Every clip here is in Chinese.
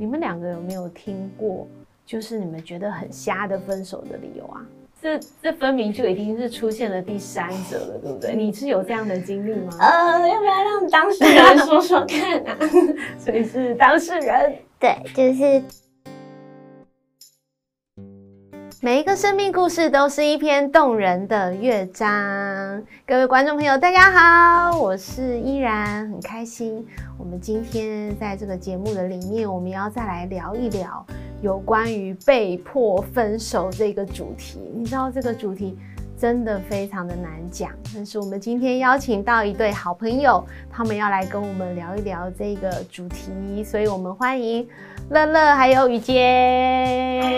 你们两个有没有听过，就是你们觉得很瞎的分手的理由啊？这这分明就已经是出现了第三者了，对不对？你是有这样的经历吗？呃，要不要让当事人说说看啊？所以是当事人，对，就是。每一个生命故事都是一篇动人的乐章。各位观众朋友，大家好，我是依然，很开心。我们今天在这个节目的里面，我们要再来聊一聊有关于被迫分手这个主题。你知道这个主题真的非常的难讲，但是我们今天邀请到一对好朋友，他们要来跟我们聊一聊这个主题，所以我们欢迎。乐乐还有雨洁，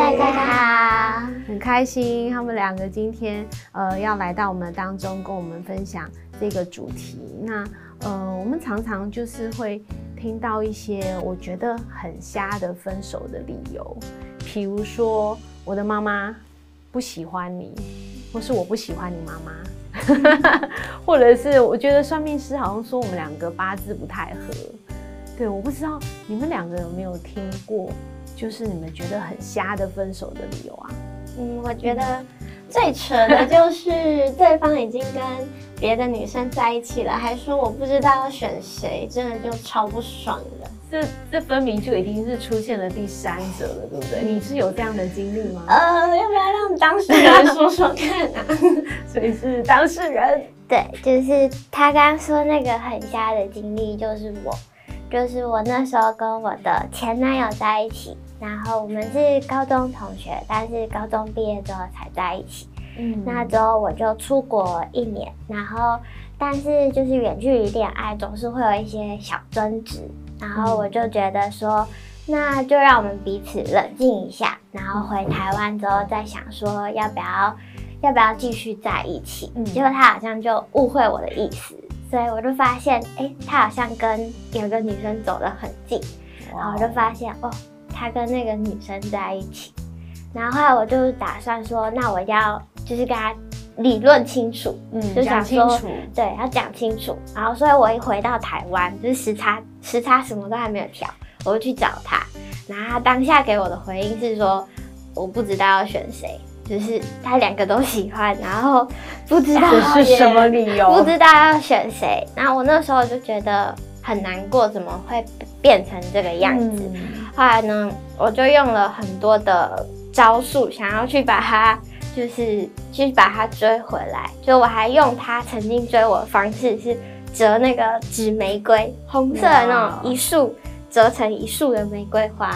大家好，很开心，他们两个今天呃要来到我们当中，跟我们分享这个主题。那呃，我们常常就是会听到一些我觉得很瞎的分手的理由，比如说我的妈妈不喜欢你，或是我不喜欢你妈妈，或者是我觉得算命师好像说我们两个八字不太合。对，我不知道你们两个有没有听过，就是你们觉得很瞎的分手的理由啊？嗯，我觉得最扯的就是对方已经跟别的女生在一起了，还说我不知道要选谁，真的就超不爽的。这这分明就已经是出现了第三者了，对不对？你是有这样的经历吗？呃，要不要让当事人说说看啊？所以是当事人。对，就是他刚刚说那个很瞎的经历，就是我。就是我那时候跟我的前男友在一起，然后我们是高中同学，但是高中毕业之后才在一起。嗯，那之后我就出国一年，然后但是就是远距离恋爱总是会有一些小争执，然后我就觉得说，那就让我们彼此冷静一下，然后回台湾之后再想说要不要要不要继续在一起。嗯，结果他好像就误会我的意思。所以我就发现，哎、欸，他好像跟有个女生走得很近，然后我就发现，哦，他跟那个女生在一起。然后后来我就打算说，那我要就是跟他理论清楚，嗯，就想说，对，要讲清楚。然后所以我一回到台湾，就是时差时差什么都还没有调，我就去找他。然后他当下给我的回应是说，我不知道要选谁。就是他两个都喜欢，然后不知道是什么理由，不知道要选谁。然后我那时候就觉得很难过，怎么会变成这个样子？嗯、后来呢，我就用了很多的招数，想要去把他，就是去把他追回来。就我还用他曾经追我的方式，是折那个纸玫瑰，红色的那种一束折成一束的玫瑰花。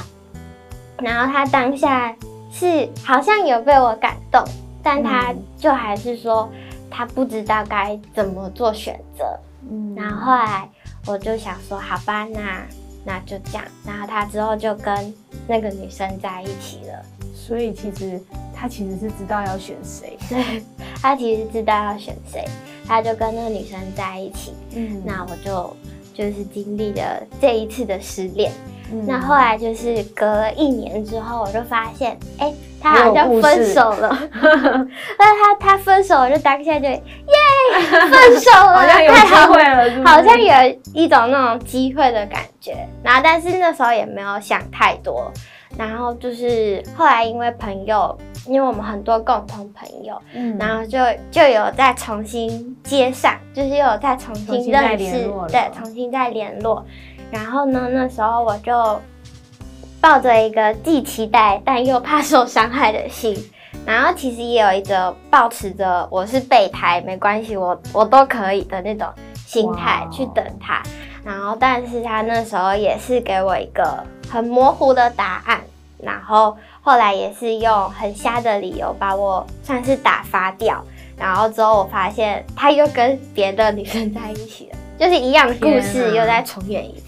然后他当下。是好像有被我感动，但他就还是说他不知道该怎么做选择。嗯，然后后来我就想说，好吧，那那就这样。然后他之后就跟那个女生在一起了。所以其实他其实是知道要选谁，对，他其实知道要选谁，他就跟那个女生在一起。嗯，那我就就是经历了这一次的失恋。那后来就是隔了一年之后，我就发现，哎、欸，他好像分手了。那他他分手我，就当下就耶，分手了，好像有机会了是是？好像有一种那种机会的感觉。然后，但是那时候也没有想太多。然后就是后来因为朋友，因为我们很多共同朋友，嗯，然后就就有再重新接上，就是又有再重新认识，对，重新再联络。然后呢，那时候我就抱着一个既期待但又怕受伤害的心，然后其实也有一个抱持着我是备胎，没关系，我我都可以的那种心态去等他。然后，但是他那时候也是给我一个很模糊的答案，然后后来也是用很瞎的理由把我算是打发掉。然后之后我发现他又跟别的女生在一起了。就是一样的故事又再重演一次，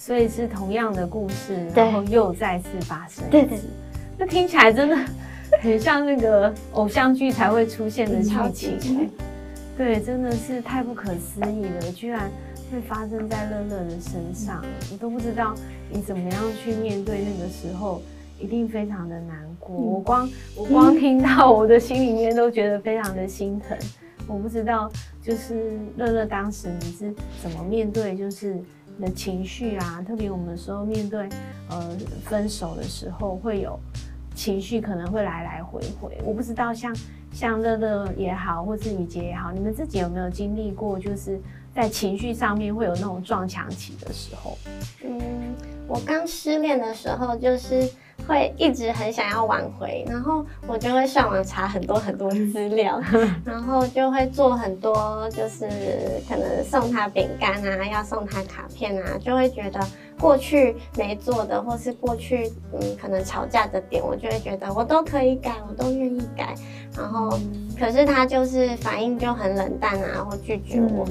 所以是同样的故事，然后又再次发生。对对，那听起来真的很像那个偶像剧才会出现的剧情。对，真的是太不可思议了，居然会发生在乐乐的身上。我都不知道你怎么样去面对那个时候，一定非常的难过。我光我光听到，我的心里面都觉得非常的心疼。我不知道，就是乐乐当时你是怎么面对，就是的情绪啊，特别我们说面对呃分手的时候，会有情绪可能会来来回回。我不知道像像乐乐也好，或是雨洁也好，你们自己有没有经历过，就是在情绪上面会有那种撞墙期的时候？嗯，我刚失恋的时候就是。会一直很想要挽回，然后我就会上网查很多很多资料，然后就会做很多，就是可能送他饼干啊，要送他卡片啊，就会觉得过去没做的，或是过去嗯可能吵架的点，我就会觉得我都可以改，我都愿意改，然后可是他就是反应就很冷淡啊，或拒绝我，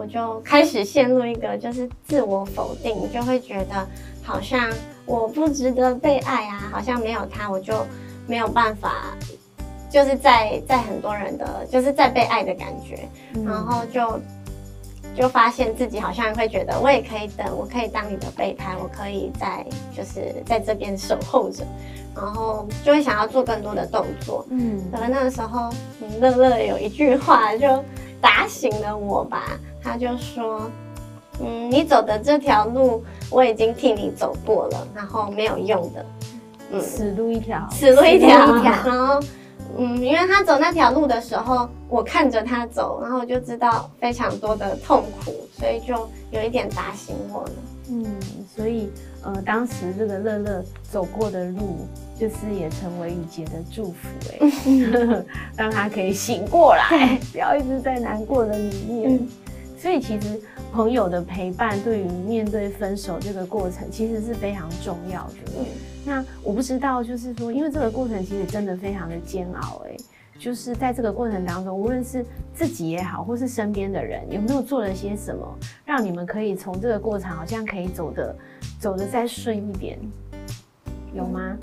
我就开始陷入一个就是自我否定，就会觉得好像。我不值得被爱啊，好像没有他我就没有办法，就是在在很多人的就是在被爱的感觉，嗯、然后就就发现自己好像会觉得我也可以等，我可以当你的备胎，我可以在就是在这边守候着，然后就会想要做更多的动作。嗯，可能那个时候，乐乐有一句话就打醒了我吧，他就说。嗯，你走的这条路我已经替你走过了，然后没有用的，嗯，死路一条，死路一条，然后，嗯，因为他走那条路的时候，我看着他走，然后我就知道非常多的痛苦，所以就有一点打醒我了。嗯，所以呃，当时这个乐乐走过的路，就是也成为雨洁的祝福，哎，让他可以醒过来，不要一直在难过的里面。嗯所以其实朋友的陪伴对于面对分手这个过程其实是非常重要的。嗯，那我不知道，就是说，因为这个过程其实真的非常的煎熬，哎，就是在这个过程当中，无论是自己也好，或是身边的人，有没有做了些什么，让你们可以从这个过程好像可以走得走得再顺一点，有吗？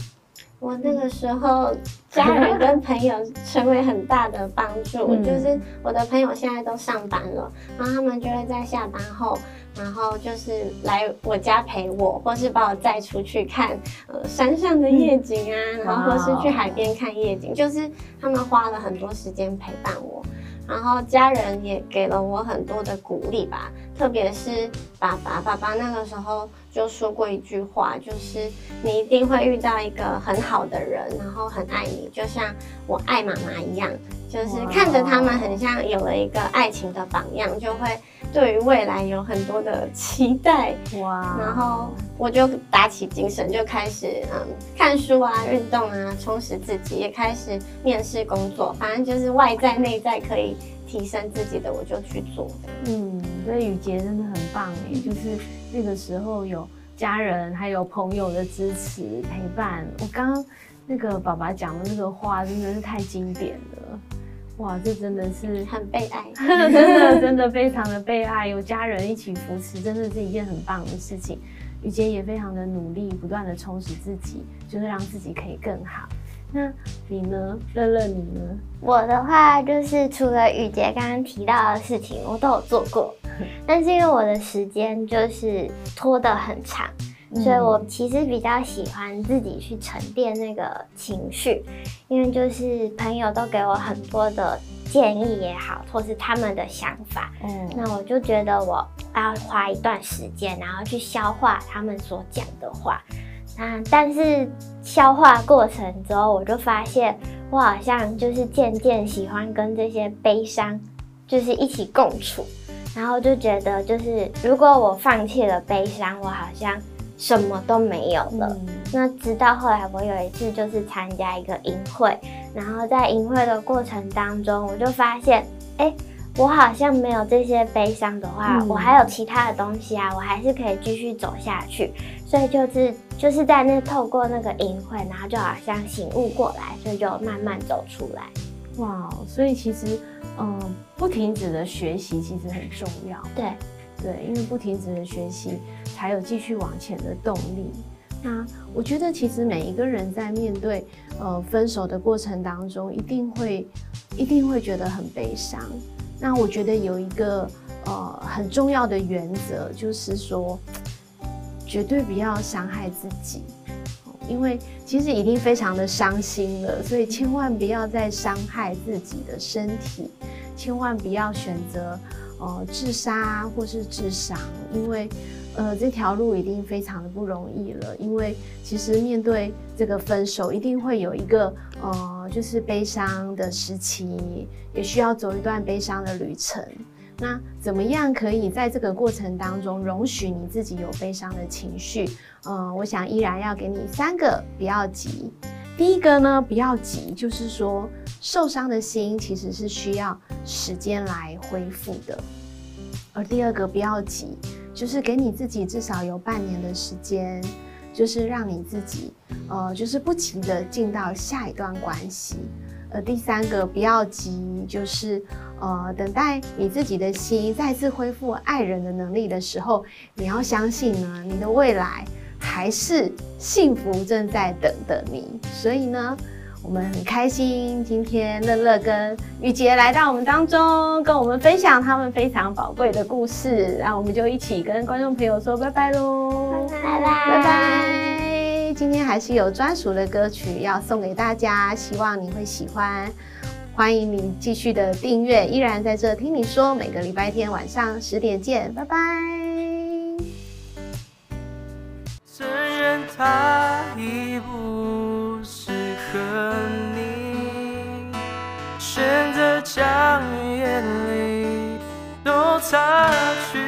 我那个时候，家人跟朋友成为很大的帮助。嗯、就是我的朋友现在都上班了，然后他们就会在下班后，然后就是来我家陪我，或是把我载出去看呃山上的夜景啊，嗯、然后或是去海边看夜景。就是他们花了很多时间陪伴我。然后家人也给了我很多的鼓励吧，特别是爸爸，爸爸那个时候就说过一句话，就是你一定会遇到一个很好的人，然后很爱你，就像我爱妈妈一样，就是看着他们很像有了一个爱情的榜样，就会。对于未来有很多的期待哇，然后我就打起精神，就开始嗯看书啊、运动啊，充实自己，也开始面试工作，反正就是外在内在可以提升自己的，我就去做。嗯，所以雨洁真的很棒哎，就是那个时候有家人还有朋友的支持陪伴。我刚刚那个爸爸讲的那个话真的是太经典了。哇，这真的是很被爱，真的真的非常的被爱，有家人一起扶持，真的是一件很棒的事情。雨洁也非常的努力，不断的充实自己，就是让自己可以更好。那你呢，乐乐，你呢？我的话就是除了雨洁刚刚提到的事情，我都有做过，但是因为我的时间就是拖得很长。所以我其实比较喜欢自己去沉淀那个情绪，因为就是朋友都给我很多的建议也好，或是他们的想法，嗯，那我就觉得我要花一段时间，然后去消化他们所讲的话。那但是消化过程之后，我就发现我好像就是渐渐喜欢跟这些悲伤就是一起共处，然后就觉得就是如果我放弃了悲伤，我好像。什么都没有了。嗯、那直到后来，我有一次就是参加一个营会，然后在营会的过程当中，我就发现，哎，我好像没有这些悲伤的话，嗯、我还有其他的东西啊，我还是可以继续走下去。所以就是就是在那透过那个营会，然后就好像醒悟过来，所以就慢慢走出来。哇，所以其实，嗯，不停止的学习其实很重要。对。对，因为不停止的学习，才有继续往前的动力。那我觉得，其实每一个人在面对呃分手的过程当中，一定会一定会觉得很悲伤。那我觉得有一个呃很重要的原则，就是说绝对不要伤害自己，因为其实已经非常的伤心了，所以千万不要再伤害自己的身体，千万不要选择。呃，自杀或是自伤，因为，呃，这条路一定非常的不容易了，因为其实面对这个分手，一定会有一个呃，就是悲伤的时期，也需要走一段悲伤的旅程。那怎么样可以在这个过程当中容许你自己有悲伤的情绪？呃，我想依然要给你三个，不要急。第一个呢，不要急，就是说受伤的心其实是需要时间来恢复的。而第二个不要急。就是给你自己至少有半年的时间，就是让你自己，呃，就是不急的进到下一段关系。呃，第三个不要急，就是呃，等待你自己的心再次恢复爱人的能力的时候，你要相信呢，你的未来还是幸福正在等着你。所以呢。我们很开心，今天乐乐跟雨洁来到我们当中，跟我们分享他们非常宝贵的故事。然后我们就一起跟观众朋友说拜拜喽，拜拜拜拜。今天还是有专属的歌曲要送给大家，希望你会喜欢。欢迎你继续的订阅，依然在这听你说，每个礼拜天晚上十点见，拜拜。将眼泪都擦去，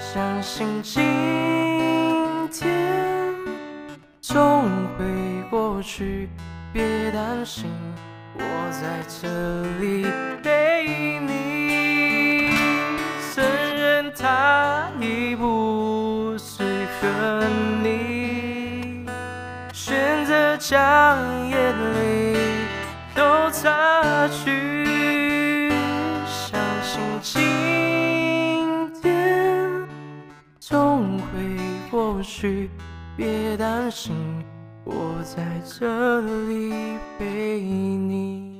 相信今天终会过去。别担心，我在这里陪你。承认他已不适合你，选择将去，相信今天总会过去。别担心，我在这里陪你。